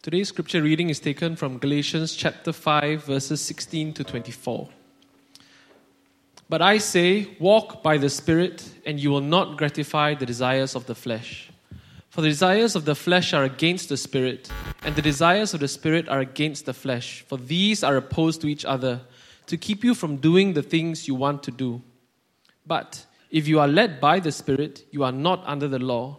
Today's scripture reading is taken from Galatians chapter 5, verses 16 to 24. But I say, walk by the Spirit, and you will not gratify the desires of the flesh. For the desires of the flesh are against the Spirit, and the desires of the Spirit are against the flesh, for these are opposed to each other, to keep you from doing the things you want to do. But if you are led by the Spirit, you are not under the law.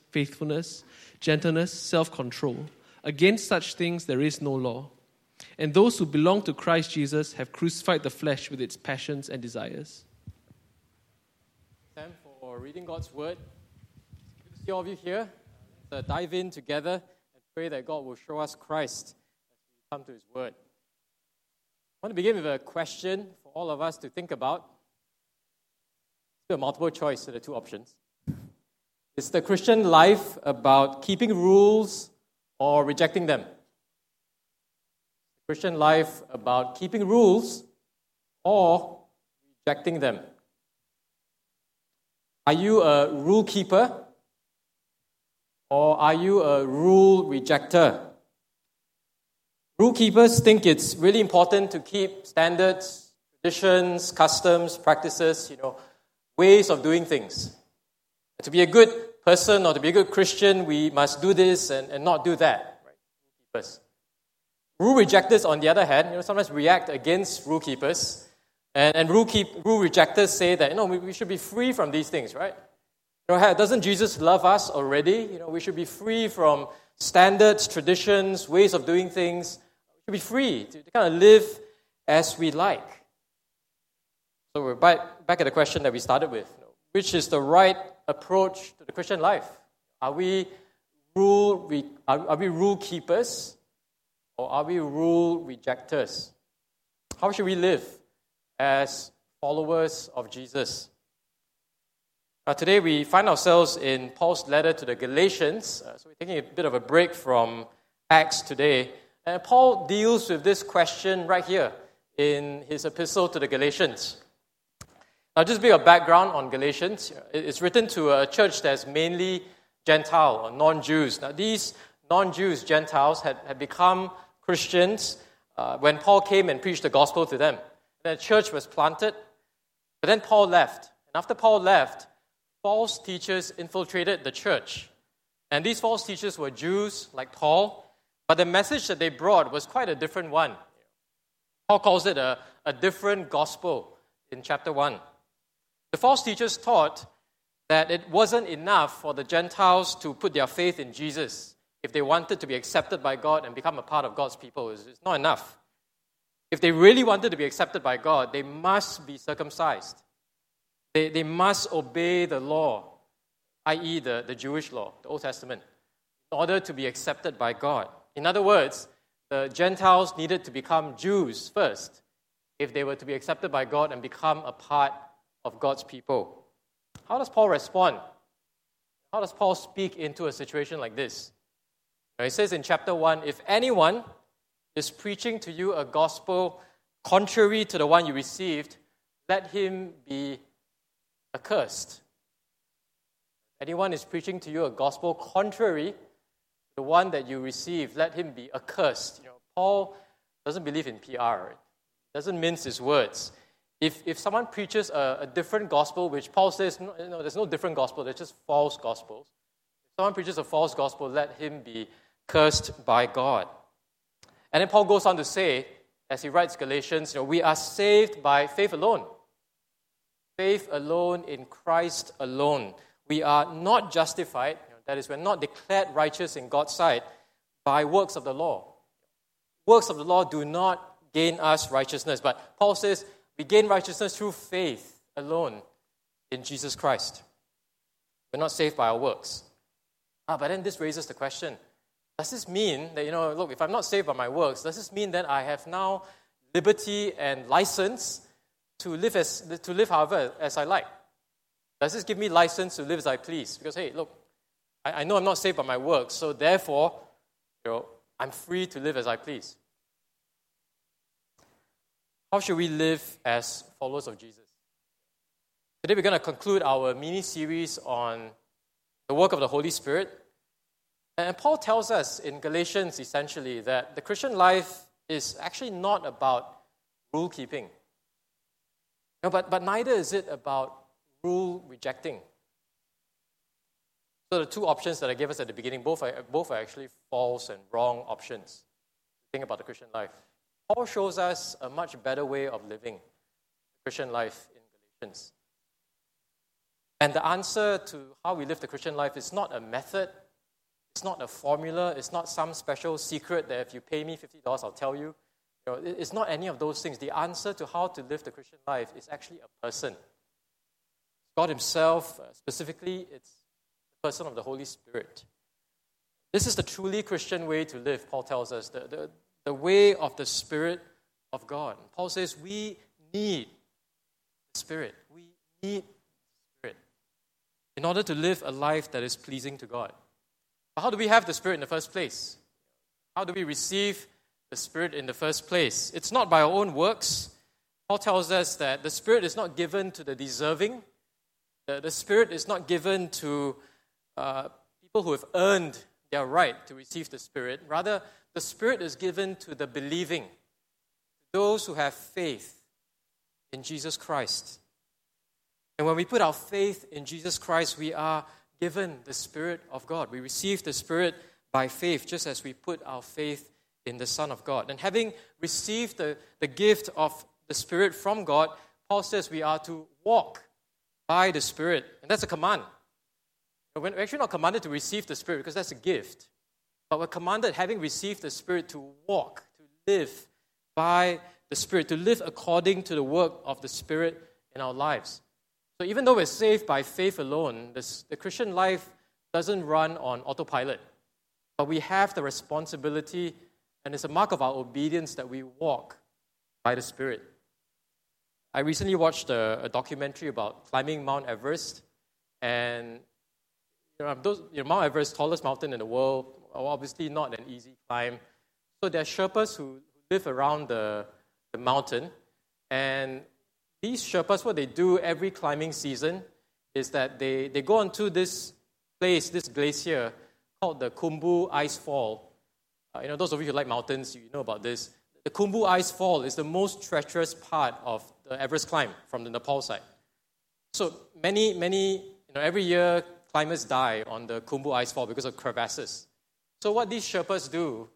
faithfulness, gentleness, self control. Against such things there is no law. And those who belong to Christ Jesus have crucified the flesh with its passions and desires. Time for reading God's word. Good to see all of you here. Let's uh, dive in together and pray that God will show us Christ as we come to His word. I want to begin with a question for all of us to think about. It's a multiple choice to the two options. Is the Christian life about keeping rules or rejecting them? Christian life about keeping rules or rejecting them? Are you a rule keeper or are you a rule rejecter? Rule keepers think it's really important to keep standards, traditions, customs, practices, you know, ways of doing things. To be a good person or to be a good Christian, we must do this and, and not do that. Right? Rule keepers. Rule rejectors, on the other hand, you know, sometimes react against rule keepers. And, and rule, keep, rule rejectors say that, you know, we, we should be free from these things, right? You know, doesn't Jesus love us already? You know, we should be free from standards, traditions, ways of doing things. We should be free to, to kind of live as we like. So we're back, back at the question that we started with. You know, which is the right approach to the Christian life? Are we rule, are, we rule keepers or are we rule rejectors? How should we live as followers of Jesus? Uh, today we find ourselves in Paul's letter to the Galatians. Uh, so we're taking a bit of a break from Acts today. And Paul deals with this question right here in his epistle to the Galatians. Now, just a bit of background on Galatians. It's written to a church that's mainly Gentile or non Jews. Now, these non Jews, Gentiles, had, had become Christians uh, when Paul came and preached the gospel to them. And the church was planted, but then Paul left. And after Paul left, false teachers infiltrated the church. And these false teachers were Jews like Paul, but the message that they brought was quite a different one. Paul calls it a, a different gospel in chapter 1. The false teachers taught that it wasn't enough for the Gentiles to put their faith in Jesus if they wanted to be accepted by God and become a part of God's people. It's not enough. If they really wanted to be accepted by God, they must be circumcised. They, they must obey the law, i.e., the, the Jewish law, the Old Testament, in order to be accepted by God. In other words, the Gentiles needed to become Jews first if they were to be accepted by God and become a part of God's people. How does Paul respond? How does Paul speak into a situation like this? Now, he says in chapter 1 if anyone is preaching to you a gospel contrary to the one you received, let him be accursed. Anyone is preaching to you a gospel contrary to the one that you received, let him be accursed. You know, Paul doesn't believe in PR. Doesn't mince his words if, if someone preaches a, a different gospel, which Paul says, no, no, there's no different gospel, there's just false gospels. If someone preaches a false gospel, let him be cursed by God. And then Paul goes on to say, as he writes Galatians, you know, we are saved by faith alone. Faith alone in Christ alone. We are not justified, you know, that is, we're not declared righteous in God's sight by works of the law. Works of the law do not gain us righteousness. But Paul says, we gain righteousness through faith alone in Jesus Christ. We're not saved by our works. Ah, but then this raises the question does this mean that, you know, look, if I'm not saved by my works, does this mean that I have now liberty and license to live, as, to live however as I like? Does this give me license to live as I please? Because, hey, look, I, I know I'm not saved by my works, so therefore, you know, I'm free to live as I please. How should we live as followers of Jesus? Today we're going to conclude our mini series on the work of the Holy Spirit. And Paul tells us in Galatians essentially that the Christian life is actually not about rule keeping. No, but, but neither is it about rule rejecting. So the two options that I gave us at the beginning, both are, both are actually false and wrong options. Think about the Christian life. Paul shows us a much better way of living the Christian life in Galatians. And the answer to how we live the Christian life is not a method, it's not a formula, it's not some special secret that if you pay me $50, I'll tell you. you know, it's not any of those things. The answer to how to live the Christian life is actually a person. God Himself, uh, specifically, it's the person of the Holy Spirit. This is the truly Christian way to live, Paul tells us, the, the, the way of the Spirit of God. Paul says we need the Spirit. We need the Spirit in order to live a life that is pleasing to God. But how do we have the Spirit in the first place? How do we receive the Spirit in the first place? It's not by our own works. Paul tells us that the Spirit is not given to the deserving, the, the Spirit is not given to uh, people who have earned their right to receive the Spirit. Rather, the Spirit is given to the believing, those who have faith in Jesus Christ. And when we put our faith in Jesus Christ, we are given the Spirit of God. We receive the Spirit by faith, just as we put our faith in the Son of God. And having received the, the gift of the Spirit from God, Paul says we are to walk by the Spirit. And that's a command. We're actually not commanded to receive the Spirit because that's a gift. But we're commanded, having received the Spirit, to walk, to live by the Spirit, to live according to the work of the Spirit in our lives. So even though we're saved by faith alone, this, the Christian life doesn't run on autopilot. But we have the responsibility, and it's a mark of our obedience that we walk by the Spirit. I recently watched a, a documentary about climbing Mount Everest, and you know, those, you know, Mount Everest, tallest mountain in the world, obviously not an easy climb. So there are Sherpas who live around the, the mountain, and these Sherpas, what they do every climbing season is that they, they go onto this place, this glacier called the Khumbu Ice Fall. Uh, you know, those of you who like mountains, you know about this. The Khumbu Ice Fall is the most treacherous part of the Everest climb from the Nepal side. So many, many, you know, every year climbers die on the Khumbu ice fall because of crevasses. So what these Sherpas do,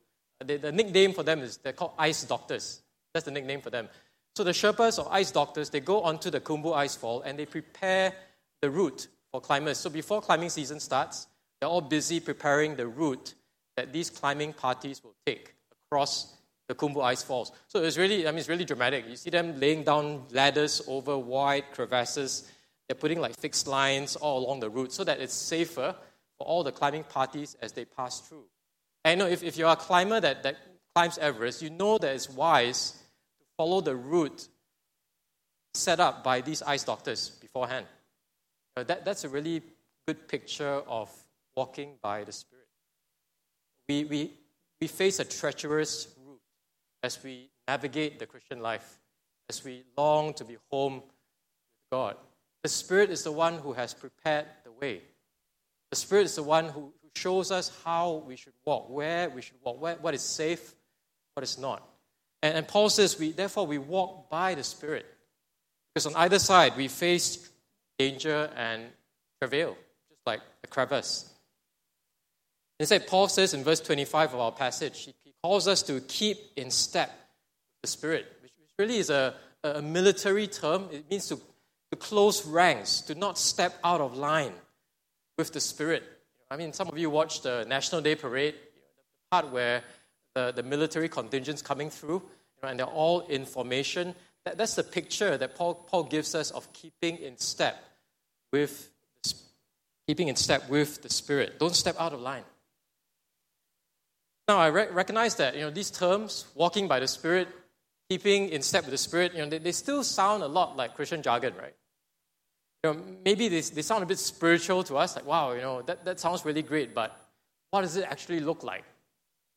the, the nickname for them is they're called ice doctors. That's the nickname for them. So the Sherpas or ice doctors, they go onto the Khumbu ice fall and they prepare the route for climbers. So before climbing season starts, they're all busy preparing the route that these climbing parties will take across the Khumbu ice falls. So it's really, I mean, it's really dramatic. You see them laying down ladders over wide crevasses they're putting like fixed lines all along the route so that it's safer for all the climbing parties as they pass through. And know, if, if you're a climber that, that climbs Everest, you know that it's wise to follow the route set up by these ice doctors beforehand. Uh, that, that's a really good picture of walking by the Spirit. We, we, we face a treacherous route as we navigate the Christian life, as we long to be home with God. The Spirit is the one who has prepared the way. The Spirit is the one who, shows us how we should walk, where we should walk, where, what is safe, what is not. And, and Paul says, we, therefore, we walk by the Spirit. Because on either side, we face danger and travail, just like a crevice. Instead, Paul says in verse 25 of our passage, he, calls us to keep in step with the Spirit, which, which really is a, a military term. It means to to close ranks, to not step out of line with the Spirit. I mean, some of you watched the National Day Parade, the part where the, the military contingent's coming through, you know, and they're all in formation. That, that's the picture that Paul, Paul gives us of keeping in step with keeping in step with the Spirit. Don't step out of line. Now, I re- recognize that you know these terms, walking by the Spirit, keeping in step with the Spirit, you know, they, they still sound a lot like Christian jargon, right? You know, maybe they, they sound a bit spiritual to us, like, wow, you know, that, that sounds really great, but what does it actually look like?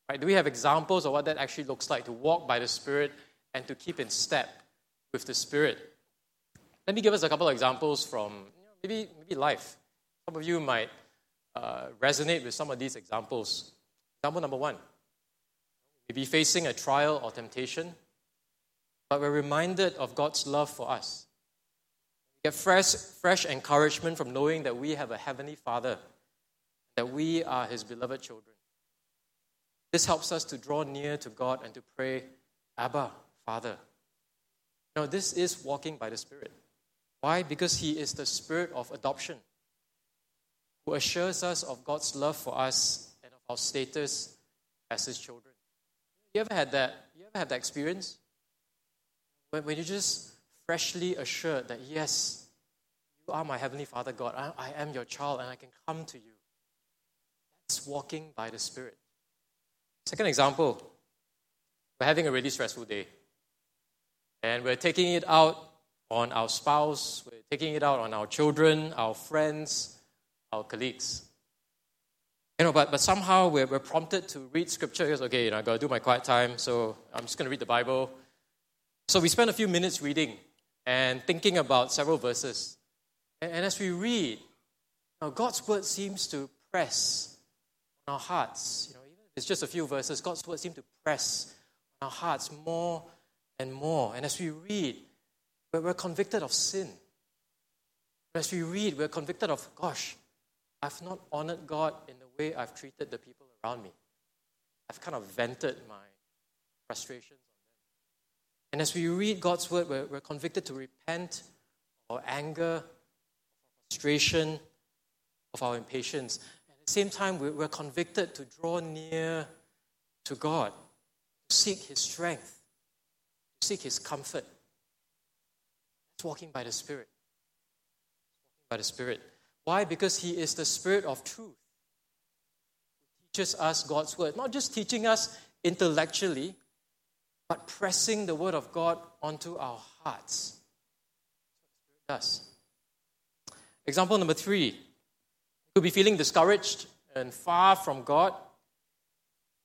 Right? Do we have examples of what that actually looks like to walk by the Spirit and to keep in step with the Spirit? Let me give us a couple of examples from you know, maybe, maybe life. Some of you might uh, resonate with some of these examples. Example number one maybe facing a trial or temptation, but we're reminded of God's love for us. Get fresh, fresh encouragement from knowing that we have a Heavenly Father, that we are His beloved children. This helps us to draw near to God and to pray, Abba, Father. Now, this is walking by the Spirit. Why? Because He is the Spirit of adoption, who assures us of God's love for us and of our status as His children. You ever had that? You ever had that experience? When, when you're just freshly assured that, yes, you are my Heavenly Father God, I, I am your child, and I can come to you. That's walking by the Spirit. Second example, we're having a really stressful day. And we're taking it out on our spouse, we're taking it out on our children, our friends, our colleagues. You know, but, but somehow we're, we're prompted to read scripture. Because, okay, you know, I gotta do my quiet time, so I'm just gonna read the Bible. So we spend a few minutes reading and thinking about several verses. And, as we read, know, God's word seems to press on our hearts. You know, even if it's just a few verses. God's word seems to press on our hearts more and more. And as we read, we're convicted of sin. As we read, we're convicted of, gosh, I've not honored God in the way I've treated the people around me. I've kind of vented my frustrations. And as we read God's word, we're, we're convicted to repent of our anger, of our frustration, of our impatience And at the same time, we're convicted to draw near to God, to seek His strength, to seek His comfort. That's walking by the Spirit. Walking by the Spirit. Why? Because He is the Spirit of truth. He teaches us God's Word, not just teaching us intellectually, but pressing the Word of God onto our hearts. Does. Example number three you could be feeling discouraged and far from God.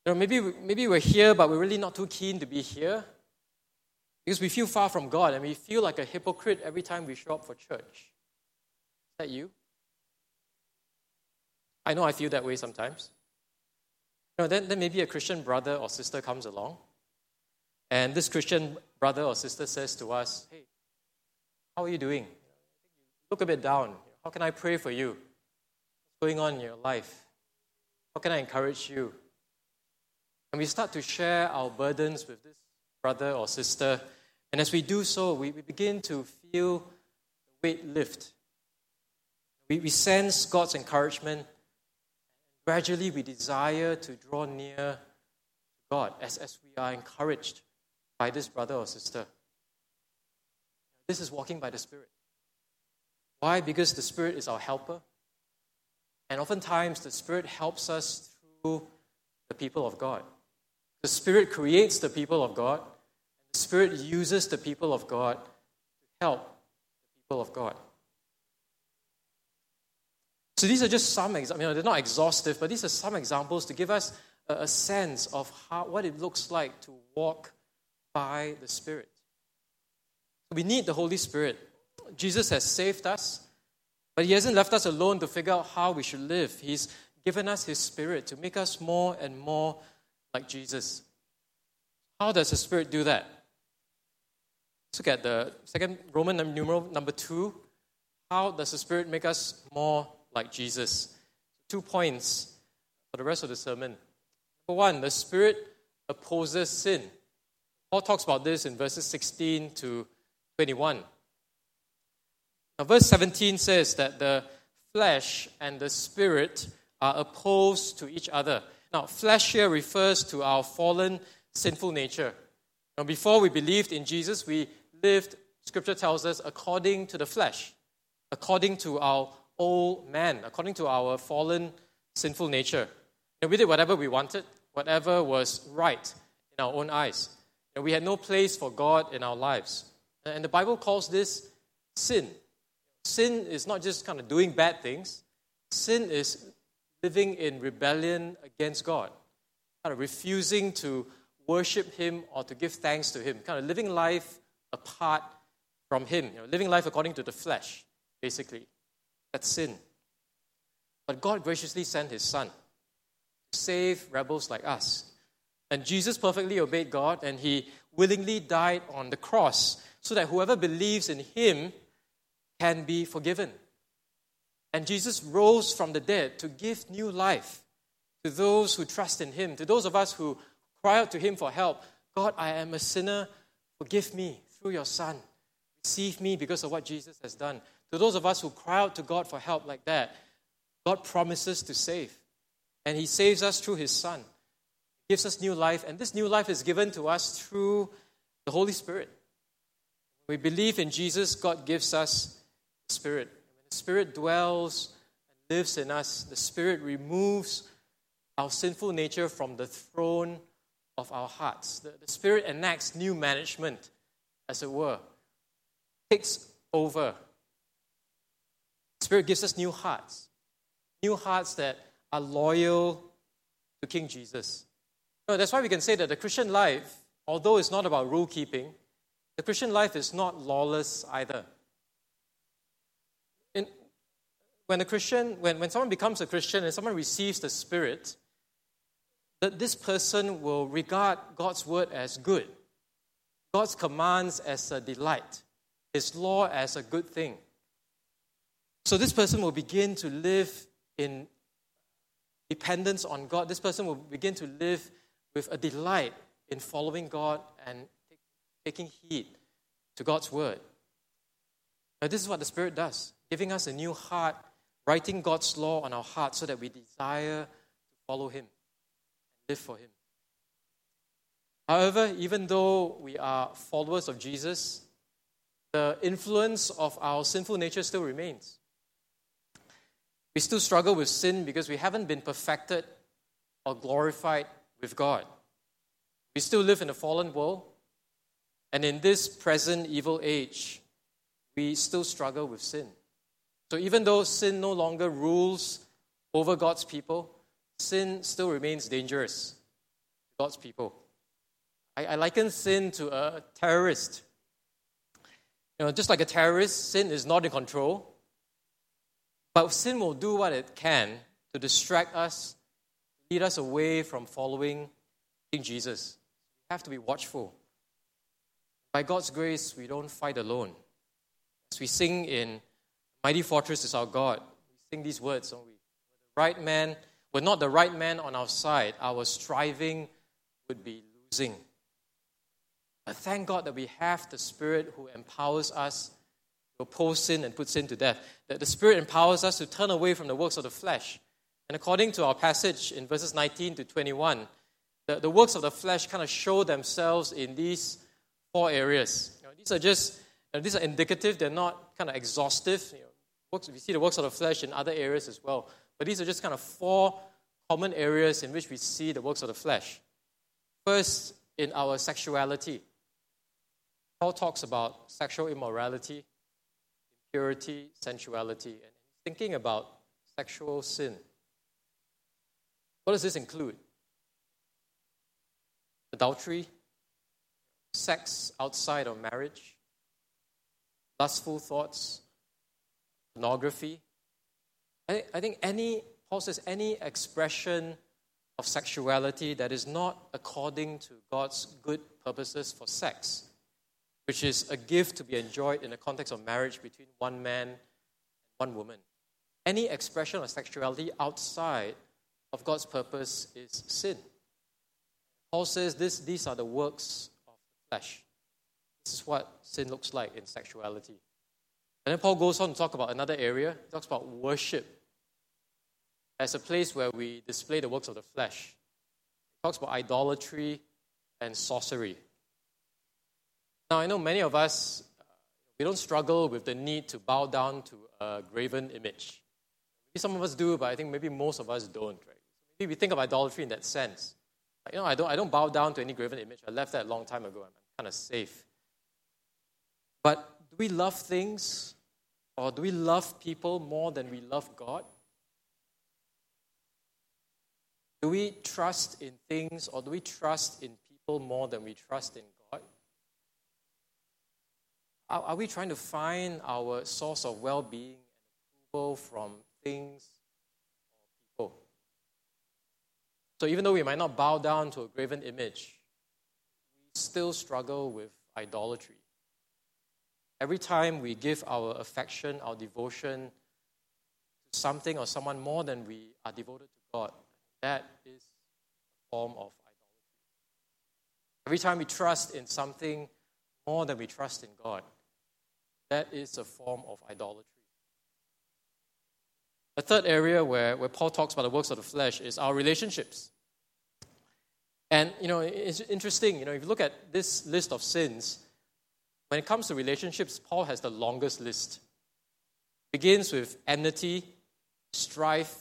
You know, maybe, maybe we're here, but we're really not too keen to be here because we feel far from God and we feel like a hypocrite every time we show up for church. Is that you? I know I feel that way sometimes. You know, then, then maybe a Christian brother or sister comes along, and this Christian brother or sister says to us, Hey, how are you doing? Look a bit down. How can I pray for you? What's going on in your life? How can I encourage you? And we start to share our burdens with this brother or sister. And as we do so, we, we begin to feel the weight lift. We, we sense God's encouragement. Gradually, we desire to draw near to God as, as we are encouraged by this brother or sister. This is walking by the Spirit. Why? Because the Spirit is our helper. And oftentimes, the Spirit helps us through the people of God. The Spirit creates the people of God, the Spirit uses the people of God to help the people of God. So these are just some examples. You know, they're not exhaustive, but these are some examples to give us a, a sense of how, what it looks like to walk by the Spirit. We need the Holy Spirit. Jesus has saved us. But He hasn't left us alone to figure out how we should live. He's given us His Spirit to make us more and more like Jesus. How does the Spirit do that? Let's look at the second Roman numeral number two. How does the Spirit make us more like Jesus? Two points for the rest of the sermon. Number one, the Spirit opposes sin. Paul talks about this in verses 16 to 21. Now, verse 17 says that the flesh and the spirit are opposed to each other. Now, flesh here refers to our fallen, sinful nature. Now, before we believed in Jesus, we lived, scripture tells us, according to the flesh, according to our old man, according to our fallen, sinful nature. And we did whatever we wanted. whatever was right in our own eyes. And we had no place for God in our lives. And the Bible calls this sin. Sin is not just kind of doing bad things, sin is living in rebellion against God, kind of refusing to worship Him or to give thanks to Him, kind of living life apart from Him, you know, living life according to the flesh, basically. That's sin. But God graciously sent His Son to save rebels like us. And Jesus perfectly obeyed God and He willingly died on the cross so that whoever believes in Him can be forgiven. And Jesus rose from the dead to give new life to those who trust in Him, to those of us who cry out to Him for help. God, I am a sinner. Forgive me through your Son. Receive me because of what Jesus has done. To those of us who cry out to God for help like that, God promises to save. And He saves us through His Son. Gives us new life. And this new life is given to us through the Holy Spirit. When we believe in Jesus, God gives us the Spirit. When the Spirit dwells and lives in us, the Spirit removes our sinful nature from the throne of our hearts. The, the Spirit enacts new management, as it were, takes over. The Spirit gives us new hearts, new hearts that are loyal to King Jesus. That's why we can say that the Christian life, although it's not about rule keeping, the Christian life is not lawless either. In, when a Christian, when, when someone becomes a Christian and someone receives the Spirit, that this person will regard God's word as good, God's commands as a delight, His law as a good thing. So this person will begin to live in dependence on God. This person will begin to live with a delight in following God and taking heed to God's word. Now, this is what the Spirit does, giving us a new heart, writing God's law on our heart so that we desire to follow Him and live for Him. However, even though we are followers of Jesus, the influence of our sinful nature still remains. We still struggle with sin because we haven't been perfected or glorified with God. We still live in a fallen world, and in this present evil age, we still struggle with sin. So even though sin no longer rules over God's people, sin still remains dangerous to God's people. I, I liken sin to a terrorist. You know, just like a terrorist, sin is not in control. But sin will do what it can to distract us, lead us away from following King Jesus. We have to be watchful. By God's grace, we don't fight alone. As we sing in Mighty Fortress is our God, we sing these words, don't we? Right man, we're not the right man on our side, our striving would be losing. But thank God that we have the Spirit who empowers us to oppose sin and put sin to death. That the Spirit empowers us to turn away from the works of the flesh. And according to our passage in verses 19 to 21, the, the works of the flesh kind of show themselves in these four areas. You know, these are just you know, these are indicative; they're not kind of exhaustive. You know, works, we see the works of the flesh in other areas as well, but these are just kind of four common areas in which we see the works of the flesh. First, in our sexuality, Paul talks about sexual immorality, impurity, sensuality, and thinking about sexual sin. What does this include? Adultery, sex outside of marriage, lustful thoughts, pornography. I, think any, Paul says, any expression of sexuality that is not according to God's good purposes for sex, which is a gift to be enjoyed in the context of marriage between one man and one woman. Any expression of sexuality outside of God's purpose is sin. Paul says this, these are the works of the flesh. This is what sin looks like in sexuality. And then Paul goes on to talk about another area. He talks about worship as a place where we display the works of the flesh. He talks about idolatry and sorcery. Now, I know many of us, uh, we don't struggle with the need to bow down to a graven image. Maybe some of us do, but I think maybe most of us don't, right? We think of idolatry in that sense. You know, I don't, I don't bow down to any graven image. I left that a long time ago. I'm, I'm kind of safe. But do we love things or do we love people more than we love God? Do we trust in things or do we trust in people more than we trust in God? Are, are we trying to find our source of well being and approval from things or people? So, even though we might not bow down to a graven image, we still struggle with idolatry. Every time we give our affection, our devotion to something or someone more than we are devoted to God, that is a form of idolatry. Every time we trust in something more than we trust in God, that is a form of idolatry. A third area where, where Paul talks about the works of the flesh is our relationships. And, you know, it's interesting, you know, if you look at this list of sins, when it comes to relationships, Paul has the longest list. It begins with enmity, strife,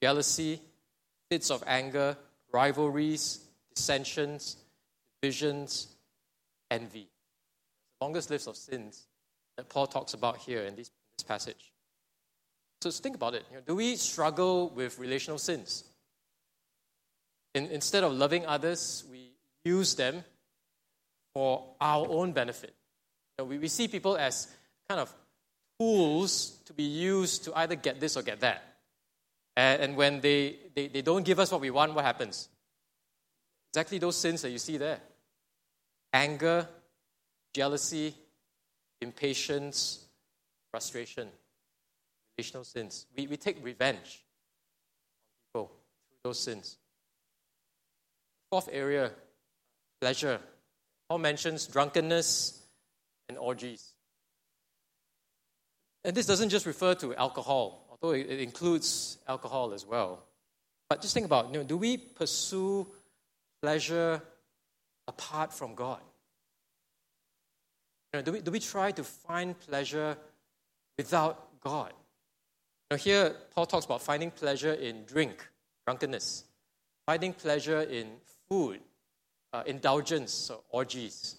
jealousy, fits of anger, rivalries, dissensions, divisions, envy. The longest list of sins that Paul talks about here in this, this passage. So think about it. You know, do we struggle with relational sins? In, instead of loving others, we use them for our own benefit. You know, we, we see people as kind of tools to be used to either get this or get that. And, and when they, they, they don't give us what we want, what happens? Exactly those sins that you see there anger, jealousy, impatience, frustration, relational sins. We, we take revenge on people through those sins. Fourth area, pleasure. Paul mentions drunkenness and orgies. And this doesn't just refer to alcohol, although it includes alcohol as well. But just think about, you know, do we pursue pleasure apart from God? You know, do, we, do we try to find pleasure without God? Now, here, Paul talks about finding pleasure in drink, drunkenness, finding pleasure in food, uh, indulgence, or orgies.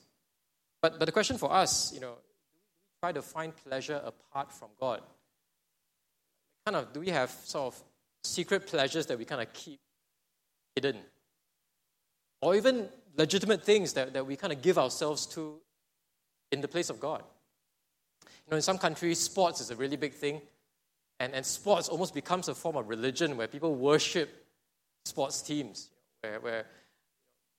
But, but the question for us, you know, do we try to find pleasure apart from God? Kind of, do we have sort of secret pleasures that we kind of keep hidden? Or even legitimate things that, that we kind of give ourselves to in the place of God. You know, in some countries, sports is a really big thing, and, and sports almost becomes a form of religion where people worship sports teams. Where, where,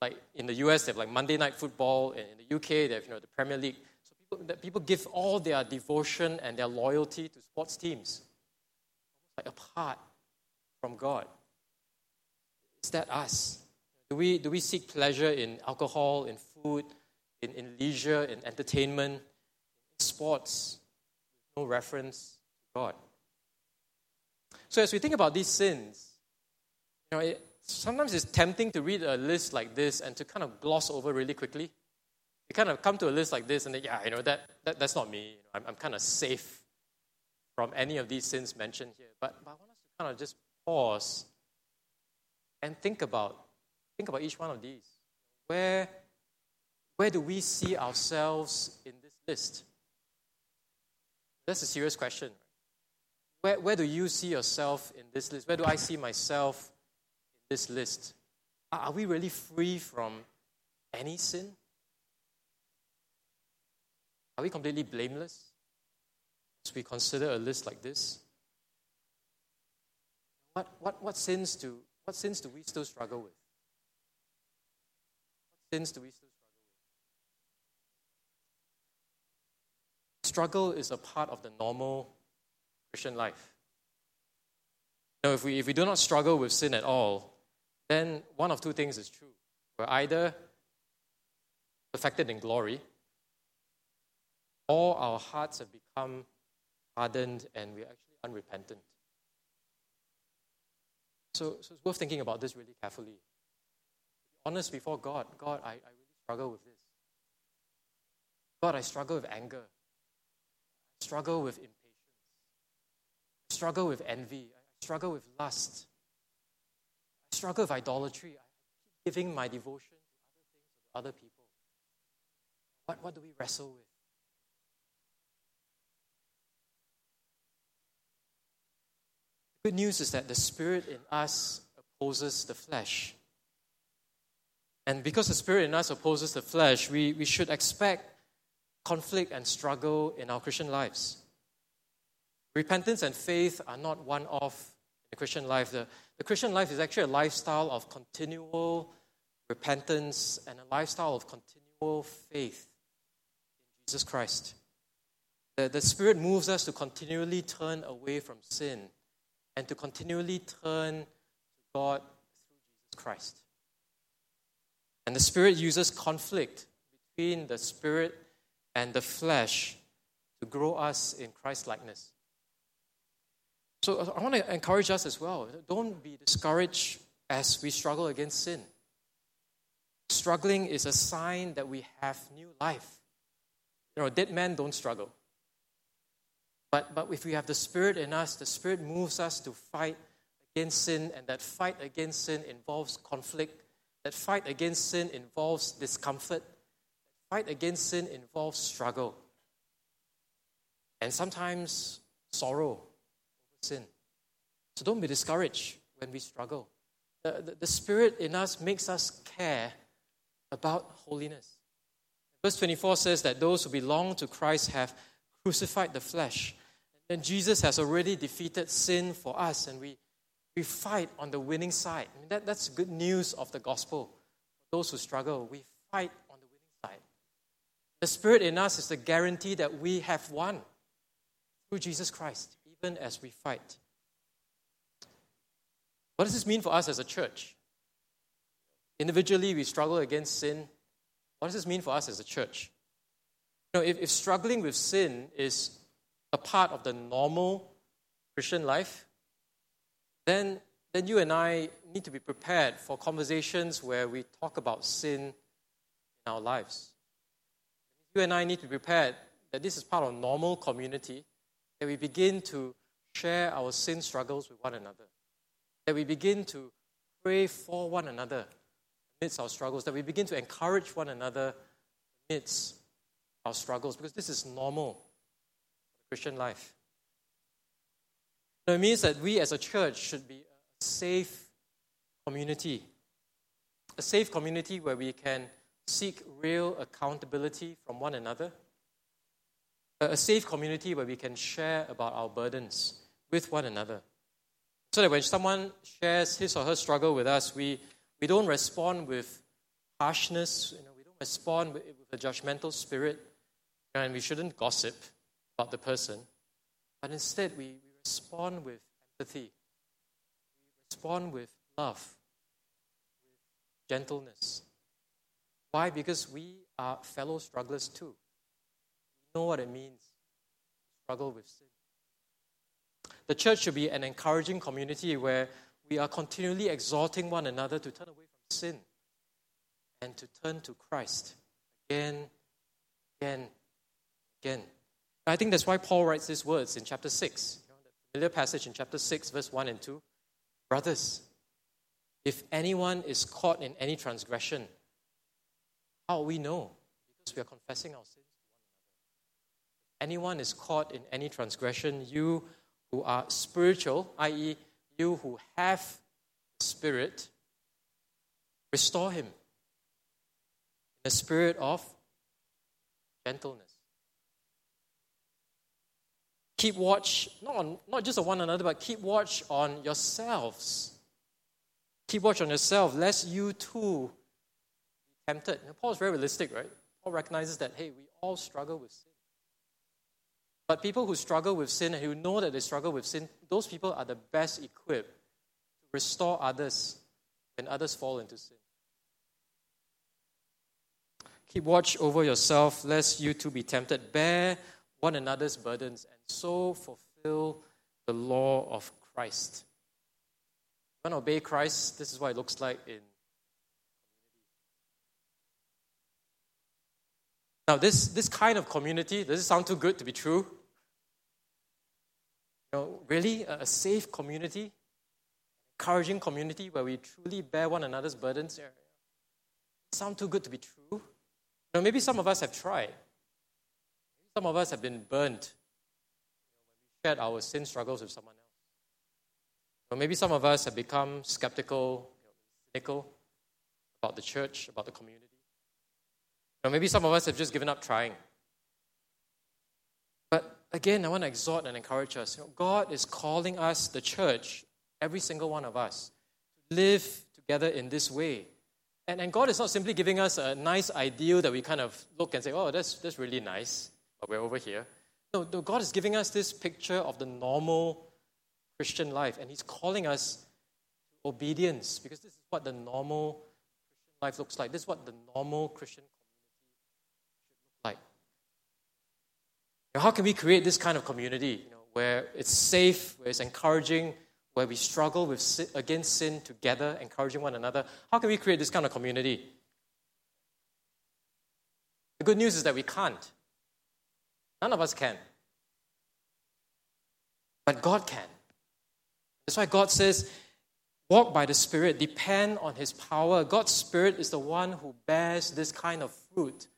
like in the US, they have like Monday Night Football, and in the UK, they have you know the Premier League. So people, people give all their devotion and their loyalty to sports teams, like apart from God. Is that us? Do we, do we seek pleasure in alcohol, in food, in, in leisure, in entertainment, in sports, no reference to God. So as we think about these sins, you know, it, sometimes it's tempting to read a list like this and to kind of gloss over really quickly. You kind of come to a list like this and then, yeah, you know, that, that that's not me. You know, I'm, I'm kind of safe from any of these sins mentioned here. But, but I want us to kind of just pause and think about think about each one of these. Where where do we see ourselves in this list? That's a serious question. Where, where do you see yourself in this list? Where do I see myself in this list? Are we really free from any sin? Are we completely blameless as we consider a list like this? What, what, what, sins do, what sins do we still struggle with? What sins do we still struggle with? Struggle is a part of the normal Christian life. Now, if we, if we do not struggle with sin at all, then one of two things is true. We're either perfected in glory, or our hearts have become hardened and we're actually unrepentant. So, so it's worth thinking about this really carefully. Be honest before God God, I, I really struggle with this. God, I struggle with anger I struggle with impatience, struggle with envy, I struggle with lust, I struggle with idolatry. I keep giving my devotion to other things or to other people? What, what do we wrestle with? The good news is that the Spirit in us opposes the flesh. And because the Spirit in us opposes the flesh, we, we should expect conflict and struggle in our Christian lives. Repentance and faith are not one off in the Christian life. The, the Christian life is actually a lifestyle of continual repentance and a lifestyle of continual faith in Jesus Christ. The, the Spirit moves us to continually turn away from sin and to continually turn to God through Jesus Christ. And the Spirit uses conflict between the Spirit and the flesh to grow us in Christ likeness. So uh, I want to encourage us as well. Don't be discouraged as we struggle against sin. Struggling is a sign that we have new life. You know, dead men don't struggle. But, but if we have the Spirit in us, the Spirit moves us to fight against sin, and that fight against sin involves conflict. That fight against sin involves discomfort. That fight against sin involves struggle. And sometimes sorrow sin. So don't be discouraged when we struggle. The, the, the, Spirit in us makes us care about holiness. Verse 24 says that those who belong to Christ have crucified the flesh. And Jesus has already defeated sin for us, and we, we fight on the winning side. I mean, that, that's good news of the gospel. For those who struggle, we fight on the winning side. The Spirit in us is the guarantee that we have won through Jesus Christ even as we fight. What does this mean for us as a church? Individually, we struggle against sin. What does this mean for us as a church? You know, if, if struggling with sin is a part of the normal Christian life, then, then you and I need to be prepared for conversations where we talk about sin in our lives. You and I need to be prepared that this is part of normal community that we begin to share our sin struggles with one another, that we begin to pray for one another amidst our struggles, that we begin to encourage one another amidst our struggles, because this is normal for the Christian life. Now, it means that we as a church should be a safe community, a safe community where we can seek real accountability from one another a safe community where we can share about our burdens with one another. So that when someone shares his or her struggle with us, we, we don't respond with harshness, you know, we don't respond with, with a judgmental spirit, and we shouldn't gossip about the person. But instead, we, we respond with empathy, we respond with love, with gentleness. Why? Because we are fellow strugglers too know what it means struggle with sin. The church should be an encouraging community where we are continually exhorting one another to turn away from sin and to turn to Christ again, again, again. I think that's why Paul writes these words in chapter 6, you know, the familiar passage in chapter 6, verse 1 and 2. Brothers, if anyone is caught in any transgression, how we know? Because we are confessing our sins anyone is caught in any transgression, you who are spiritual, i.e., you who have spirit, restore him in a spirit of gentleness. Keep watch, not, on, not just on one another, but keep watch on yourselves. Keep watch on yourself, lest you too be tempted. Paul Paul's very realistic, right? Paul recognizes that, hey, we all struggle with sin. But people who struggle with sin and who know that they struggle with sin, those people are the best equipped to restore others when others fall into sin. Keep watch over yourself, lest you too be tempted. Bear one another's burdens and so fulfill the law of Christ. When obey Christ, this is what it looks like in Now, this, this kind of community, does it sound too good to be true? You know, really a, safe community, encouraging community where we truly bear one another's burdens. sound too good to be true. You know, maybe some of us have tried. Maybe Some of us have been burnt when we shared our sin struggles with someone else. Maybe some of us have become skeptical, cynical about the church, about the community. Maybe some of us have just given up trying. Again, I want to exhort and encourage us. You know, God is calling us, the church, every single one of us, to live together in this way. And, and God is not simply giving us a nice ideal that we kind of look and say, oh, that's, that's really nice, but we're over here. No, no, God is giving us this picture of the normal Christian life, and He's calling us to obedience because this is what the normal Christian life looks like. This is what the normal Christian community should look like. Now, how can we create this kind of community you know, where it's safe, where it's encouraging, where we struggle with sin, against sin together, encouraging one another? How can we create this kind of community? The good news is that we can't. None of us can. But God can. That's why God says, walk by the Spirit, depend on His power. God's Spirit is the one who bears this kind of fruit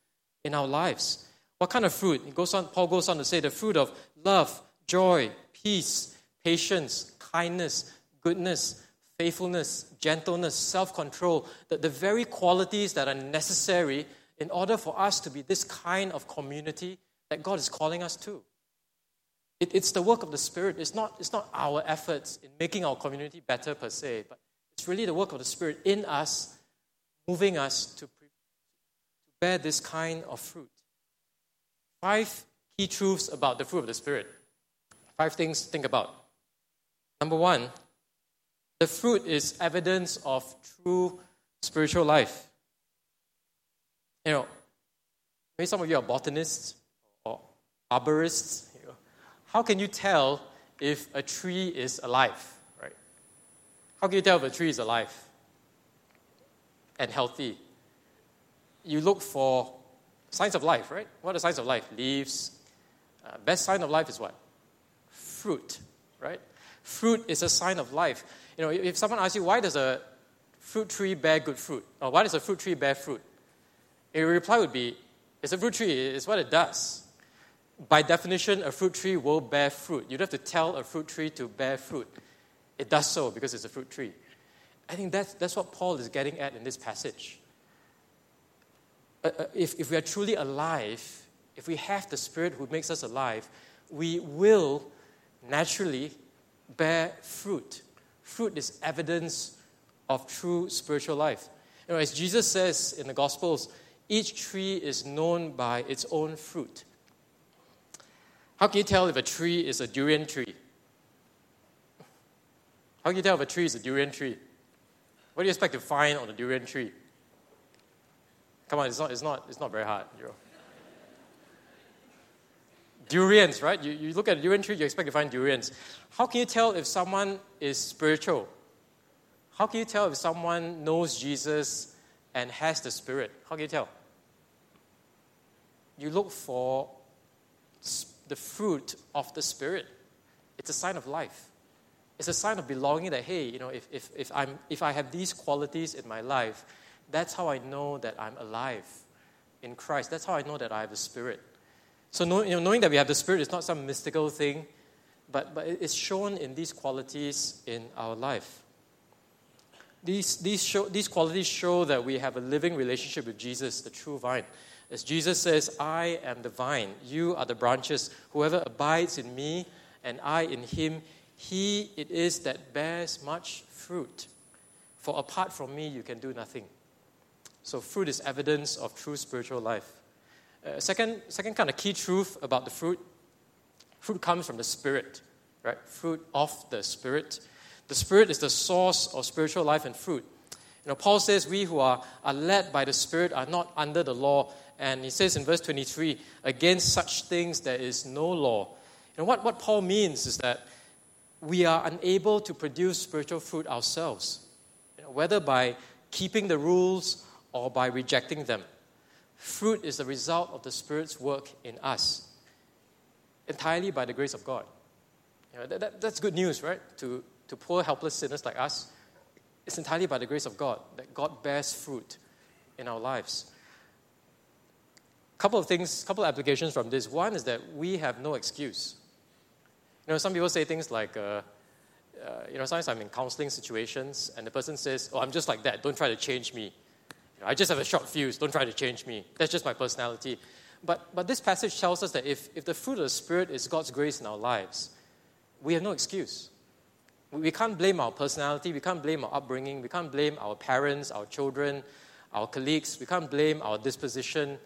in our lives. What kind of fruit? He goes on, Paul goes on to say the fruit of love, joy, peace, patience, kindness, goodness, faithfulness, gentleness, self control, the, the very qualities that are necessary in order for us to be this kind of community that God is calling us to. It, it's the work of the Spirit. It's not, it's not our efforts in making our community better per se, but it's really the work of the Spirit in us, moving us to, pre- to bear this kind of fruit. Five key truths about the fruit of the Spirit. Five things to think about. Number one, the fruit is evidence of true spiritual life. You know, maybe some of you are botanists or arborists. You know, how can you tell if a tree is alive, right? How can you tell if a tree is alive and healthy? You look for signs of life, right? What are signs of life? Leaves. Uh, best sign of life is what? Fruit, right? Fruit is a sign of life. You know, if someone asks you, why does a fruit tree bear good fruit? Or why does a fruit tree bear fruit? Your reply would be, it's a fruit tree, it's what it does. By definition, a fruit tree will bear fruit. You don't have to tell a fruit tree to bear fruit. It does so because it's a fruit tree. I think that's, that's what Paul is getting at in this passage. Uh, uh, if, if we are truly alive, if we have the Spirit who makes us alive, we will naturally bear fruit. Fruit is evidence of true spiritual life. You know, as Jesus says in the Gospels, each tree is known by its own fruit. How can you tell if a tree is a durian tree? How can you tell if a tree is a durian tree? What do you expect to find on a durian tree? Come on, it's not, it's not, it's not very hard. You know. Durians, right? You, you look at a durian tree, you expect to find durians. How can you tell if someone is spiritual? How can you tell if someone knows Jesus and has the Spirit? How can you tell? You look for the fruit of the Spirit. It's a sign of life. It's a sign of belonging that, hey, you know, if, if, if, I'm, if I have these qualities in my life, that's how I know that I'm alive in Christ. That's how I know that I have the Spirit. So you know, knowing that we have the Spirit is not some mystical thing, but, but it's shown in these qualities in our life. These, these, show, these qualities show that we have a living relationship with Jesus, the true vine. As Jesus says, I am the vine, you are the branches. Whoever abides in me and I in him, he it is that bears much fruit. For apart from me, you can do nothing. So, fruit is evidence of true spiritual life. Uh, second, second kind of key truth about the fruit fruit comes from the Spirit, right? Fruit of the Spirit. The Spirit is the source of spiritual life and fruit. You know, Paul says we who are, are led by the Spirit are not under the law. And he says in verse 23, against such things there is no law. And what, what Paul means is that we are unable to produce spiritual fruit ourselves, you know, whether by keeping the rules or by rejecting them. Fruit is the result of the Spirit's work in us, entirely by the grace of God. You know, that, that, that's good news, right? To, to poor, helpless sinners like us. It's entirely by the grace of God that God bears fruit in our lives. A Couple of things, couple of applications from this. One is that we have no excuse. You know, some people say things like, uh, uh, you know, sometimes I'm in counseling situations and the person says, "Oh, I'm just like that. Don't try to change me. You know, I just have a short fuse. Don't try to change me. That's just my personality." But but this passage tells us that if if the fruit of the spirit is God's grace in our lives, we have no excuse. We can't blame our personality. We can't blame our upbringing. We can't blame our parents, our children, our colleagues. We can't blame our disposition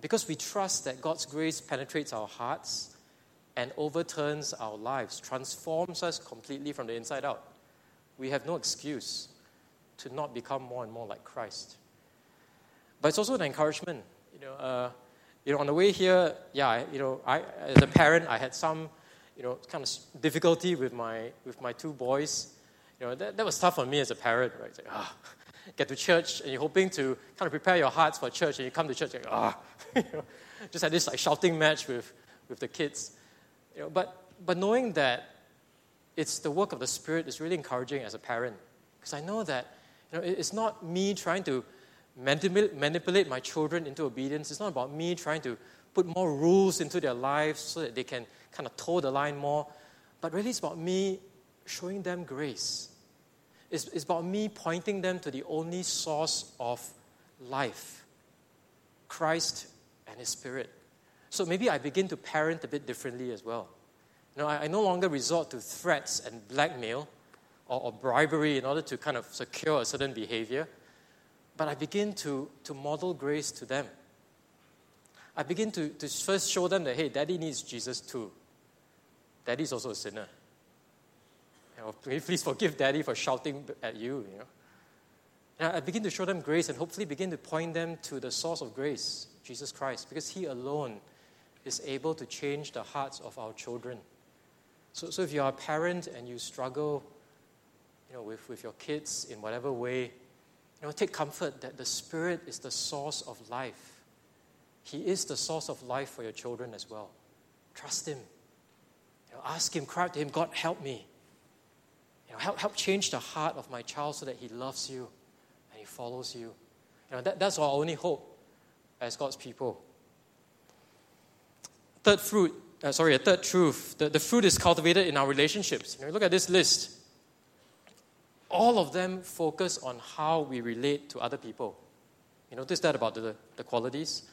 because we trust that God's grace penetrates our hearts and overturns our lives, transforms us completely from the inside out. We have no excuse to not become more and more like Christ. But it's also an encouragement. You know, uh, you know, on the way here, yeah, you know, I, as a parent, I had some, you know, kind of difficulty with my with my two boys. You know, that, that was tough on me as a parent, right? It's like, ah, get to church and you're hoping to kind of prepare your hearts for church, and you come to church like, ah, you know, just had this like shouting match with with the kids. You know, but, but knowing that it's the work of the Spirit is really encouraging as a parent. Because I know that you know, it's not me trying to manipulate my children into obedience. It's not about me trying to put more rules into their lives so that they can kind of toe the line more. But really, it's about me showing them grace. It's, it's about me pointing them to the only source of life Christ and His Spirit. So maybe I begin to parent a bit differently as well. You know, I, I no longer resort to threats and blackmail or, or bribery in order to kind of secure a certain behavior, but I begin to, to model grace to them. I begin to, to first show them that, hey, daddy needs Jesus too. Daddy's also a sinner. You know, please forgive daddy for shouting at you, you know. And I begin to show them grace and hopefully begin to point them to the source of grace, Jesus Christ, because He alone is able to change the hearts of our children. So, so if you are a parent and you struggle you know, with, with your kids in whatever way, you know, take comfort that the Spirit is the source of life. He is the source of life for your children as well. Trust Him. You know, ask Him, cry out to Him, God, help me. You know, help, help change the heart of my child so that he loves you and he follows you. You know, that, that's our only hope as God's people. Third fruit, uh, sorry, a third truth. The, the fruit is cultivated in our relationships. You know, look at this list. All of them focus on how we relate to other people. You notice that about the, the qualities?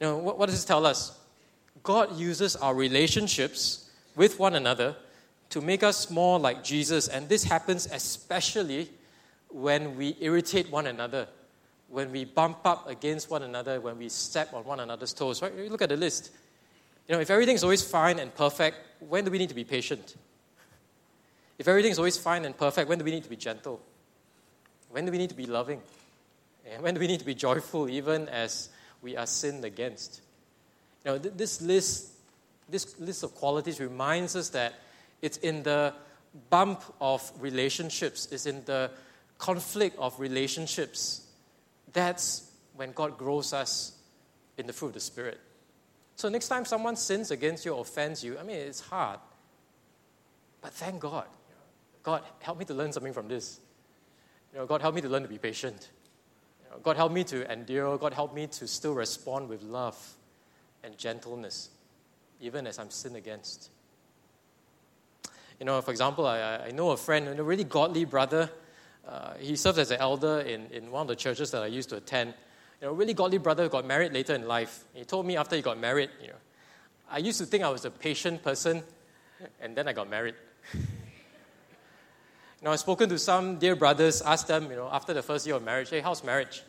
You know, what, what does this tell us? God uses our relationships with one another to make us more like Jesus, and this happens especially when we irritate one another, when we bump up against one another, when we step on one another's toes. Right? Look at the list. You know, if everything's always fine and perfect, when do we need to be patient? If everything's always fine and perfect, when do we need to be gentle? When do we need to be loving? And when do we need to be joyful, even as we are sinned against? You know, this list, this list of qualities reminds us that it's in the bump of relationships, it's in the conflict of relationships. That's when God grows us in the fruit of the Spirit. So next time someone sins against you or offends you, I mean, it's hard. But thank God. God, help me to learn something from this. You know, God, help me to learn to be patient. You know, God, help me to endure. God, help me to still respond with love and gentleness, even as I'm sinned against. You know, for example, I, I know a friend, a really godly brother. Uh, he serves as an elder in, in one of the churches that I used to attend you know, really godly brother got married later in life. He told me after he got married, you know, I used to think I was a patient person, and then I got married. Now, I've spoken to some dear brothers, asked them, you know, after the first year of marriage, hey, how's marriage?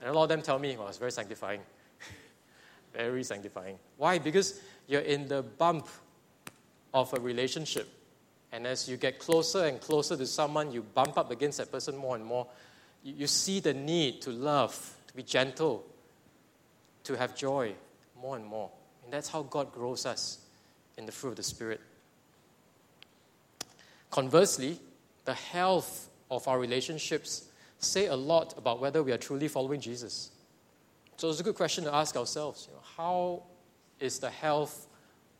And a lot of them tell me, well, it's very sanctifying. very sanctifying. Why? Because you're in the bump of a relationship. And as you get closer and closer to someone, you bump up against that person more and more. You, you see the need to love, to be gentle, to have joy more and more. And that's how God grows us in the fruit of the Spirit. Conversely, the health of our relationships say a lot about whether we are truly following Jesus. So it's a good question to ask ourselves. You know, how is the health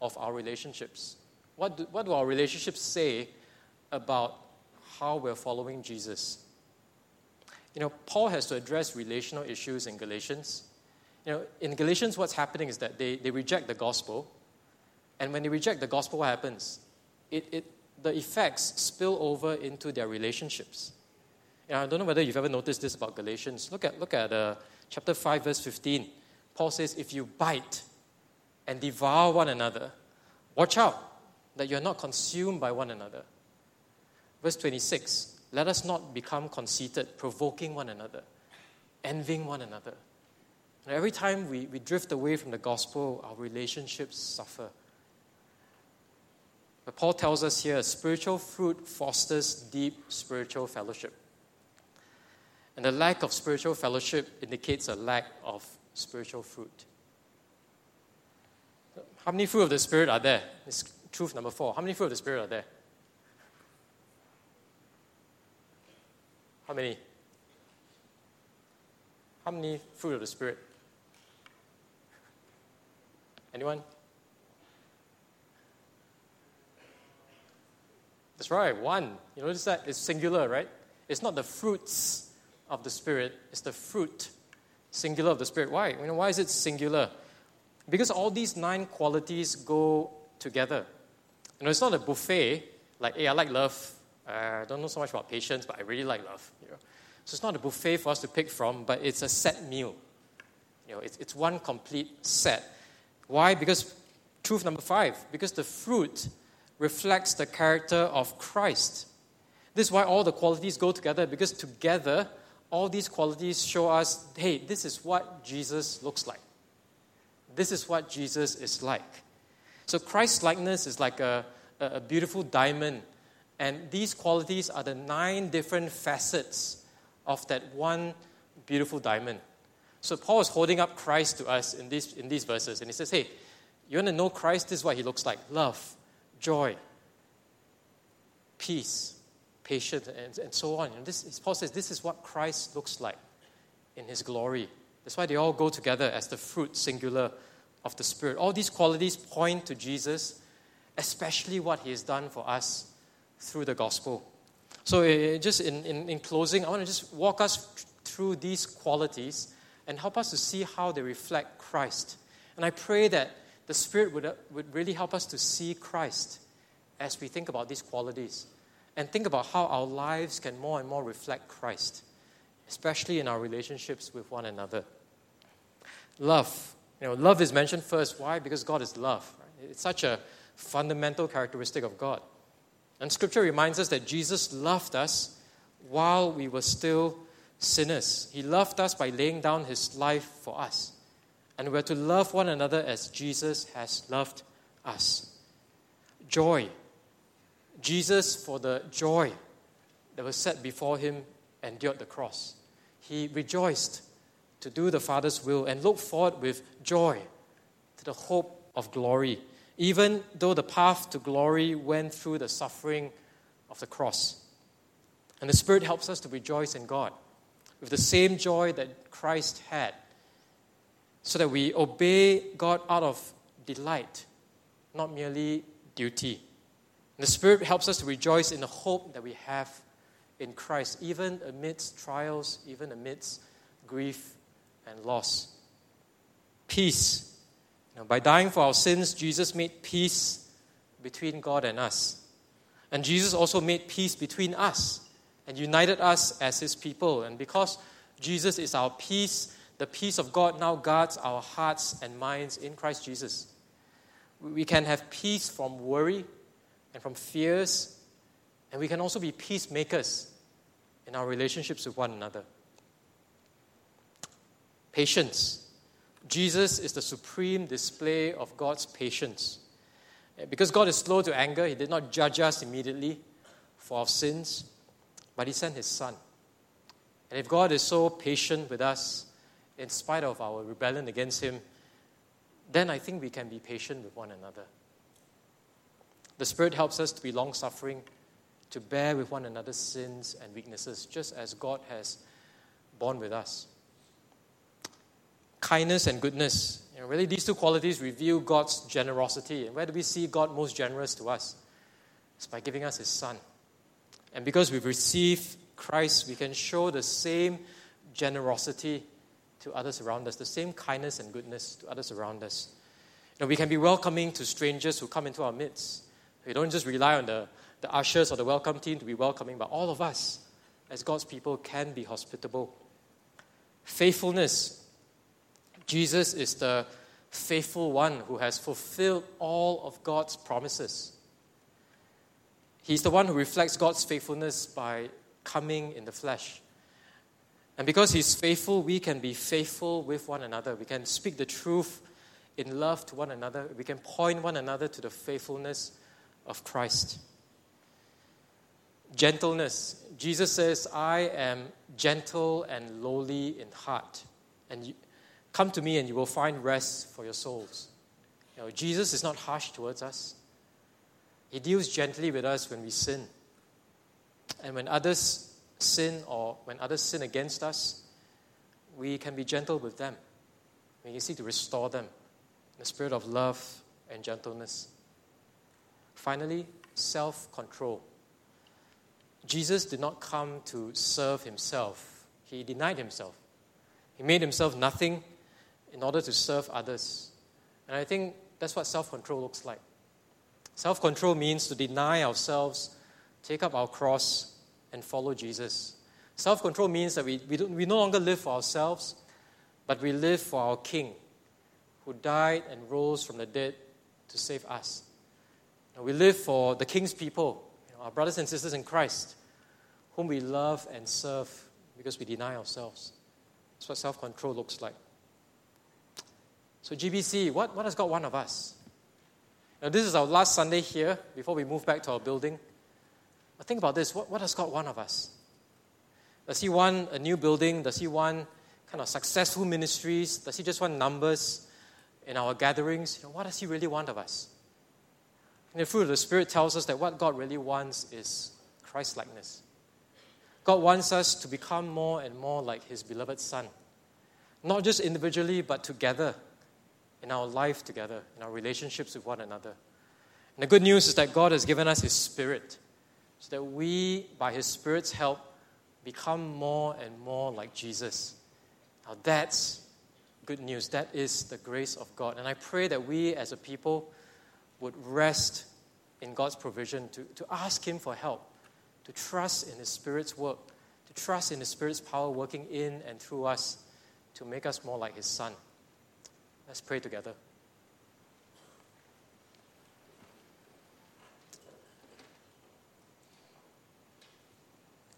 of our relationships? What do, what do our relationships say about how we're following Jesus? You know, Paul has to address relational issues in Galatians. You know, in Galatians, what's happening is that they, they reject the gospel. And when they reject the gospel, what happens? It, it, the effects spill over into their relationships. And I don't know whether you've ever noticed this about Galatians. Look at, look at uh, chapter 5, verse 15. Paul says, If you bite and devour one another, watch out that you're not consumed by one another. Verse 26 Let us not become conceited, provoking one another, envying one another. And every time we, we drift away from the gospel, our relationships suffer. But Paul tells us here spiritual fruit fosters deep spiritual fellowship. And the lack of spiritual fellowship indicates a lack of spiritual fruit. How many fruit of the Spirit are there? It's truth number four. How many fruit of the Spirit are there? How many? How many fruit of the Spirit? Anyone? That's right, one. You notice that? It's singular, right? It's not the fruits of the Spirit, it's the fruit, singular of the Spirit. Why? You know, why is it singular? Because all these nine qualities go together. You know, it's not a buffet, like, hey, I like love. Uh, I don't know so much about patience, but I really like love. You know? So it's not a buffet for us to pick from, but it's a set meal. You know, it's, it's one complete set. Why? Because truth number five, because the fruit reflects the character of Christ. This is why all the qualities go together, because together, all these qualities show us hey, this is what Jesus looks like. This is what Jesus is like. So Christ's likeness is like a, a beautiful diamond, and these qualities are the nine different facets of that one beautiful diamond. So Paul is holding up Christ to us in these, in these verses, and he says, Hey, you want to know Christ? This is what he looks like love, joy, peace, patience, and, and so on. And this, Paul says, This is what Christ looks like in his glory. That's why they all go together as the fruit singular of the Spirit. All these qualities point to Jesus, especially what he has done for us through the gospel. So, uh, just in, in, in closing, I want to just walk us through these qualities and help us to see how they reflect Christ. And I pray that the Spirit would, uh, would really help us to see Christ as we think about these qualities and think about how our lives can more and more reflect Christ, especially in our relationships with one another. Love. You know, love is mentioned first. Why? Because God is love. Right? It's such a fundamental characteristic of God. And Scripture reminds us that Jesus loved us while we were still sinners. He loved us by laying down his life for us. And we're to love one another as Jesus has loved us. Joy. Jesus, for the joy that was set before him, endured the cross. He rejoiced to do the Father's will and looked forward with joy to the hope of glory, even though the path to glory went through the suffering of the cross. And the Spirit helps us to rejoice in God with the same joy that Christ had, so that we obey God out of delight, not merely duty. And the Spirit helps us to rejoice in the hope that we have in Christ, even amidst trials, even amidst grief and loss. Peace. Know, by dying for our sins, Jesus made peace between God and us. And Jesus also made peace between us and united us as his people. And because Jesus is our peace, the peace of God now guards our hearts and minds in Christ Jesus. We can have peace from worry and from fears, and we can also be peacemakers in our relationships with one another. Patience. Jesus is the supreme display of God's patience. Because God is slow to anger, He did not judge us immediately for our sins, but He sent His Son. And if God is so patient with us, in spite of our rebellion against Him, then I think we can be patient with one another. The Spirit helps us to be long suffering, to bear with one another's sins and weaknesses, just as God has borne with us kindness and goodness. You know, really, these two qualities reveal God's generosity. And where do we see God most generous to us? It's by giving us His Son. And because we've received Christ, we can show the same generosity to others around us, the same kindness and goodness to others around us. You know, we can be welcoming to strangers who come into our midst. We don't just rely on the, the ushers or the welcome team to be welcoming, but all of us, as God's people, can be hospitable. Faithfulness. Jesus is the faithful one who has fulfilled all of God's promises. He's the one who reflects God's faithfulness by coming in the flesh. And because He's faithful, we can be faithful with one another. We can speak the truth in love to one another. We can point one another to the faithfulness of Christ. Gentleness. Jesus says, I am gentle and lowly in heart. And you, come to me and you will find rest for your souls. You know, Jesus is not harsh towards us. He deals gently with us when we sin. And when others sin or when others sin against us, we can be gentle with them. We can seek to restore them in the spirit of love and gentleness. Finally, self control. Jesus did not come to serve himself, he denied himself. He made himself nothing in order to serve others. And I think that's what self control looks like. Self control means to deny ourselves, take up our cross, and follow Jesus. Self control means that we, we, we no longer live for ourselves, but we live for our King who died and rose from the dead to save us. And we live for the King's people, you know, our brothers and sisters in Christ, whom we love and serve because we deny ourselves. That's what self control looks like. So, GBC, what, what has God want of us? Now, this is our last Sunday here before we move back to our building. But think about this what, what does God want of us? Does He want a new building? Does He want kind of successful ministries? Does He just want numbers in our gatherings? You know, what does He really want of us? And the fruit of the Spirit tells us that what God really wants is Christ likeness. God wants us to become more and more like His beloved Son, not just individually, but together in our life together, in our relationships with one another. And the good news is that God has given us His Spirit so that we, by His Spirit's help, become more and more like Jesus. Now, that's good news. That is the grace of God. And I pray that we as a people would rest in God's provision, to, to ask Him for help, to trust in His Spirit's work, to trust in His Spirit's power working in and through us to make us more like His Son. Let's pray together.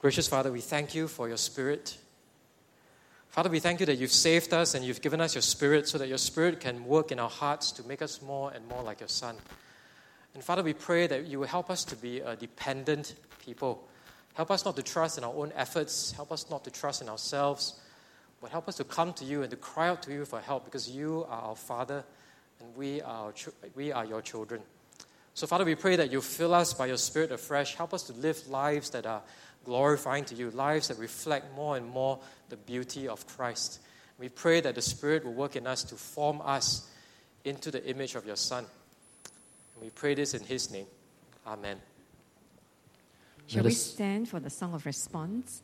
Gracious Father, we thank you for your Spirit. Father, we thank you that you've saved us and you've given us your Spirit so that your Spirit can work in our hearts to make us more and more like your Son. And Father, we pray that you will help us to be a dependent people. Help us not to trust in our own efforts. Help us not to trust in ourselves. But help us to come to you and to cry out to you for help because you are our Father and we are, we are your children. So, Father, we pray that you fill us by your Spirit afresh. Help us to live lives that are glorifying to you, lives that reflect more and more the beauty of Christ. We pray that the Spirit will work in us to form us into the image of your Son. And we pray this in His name. Amen. Shall we stand for the song of response?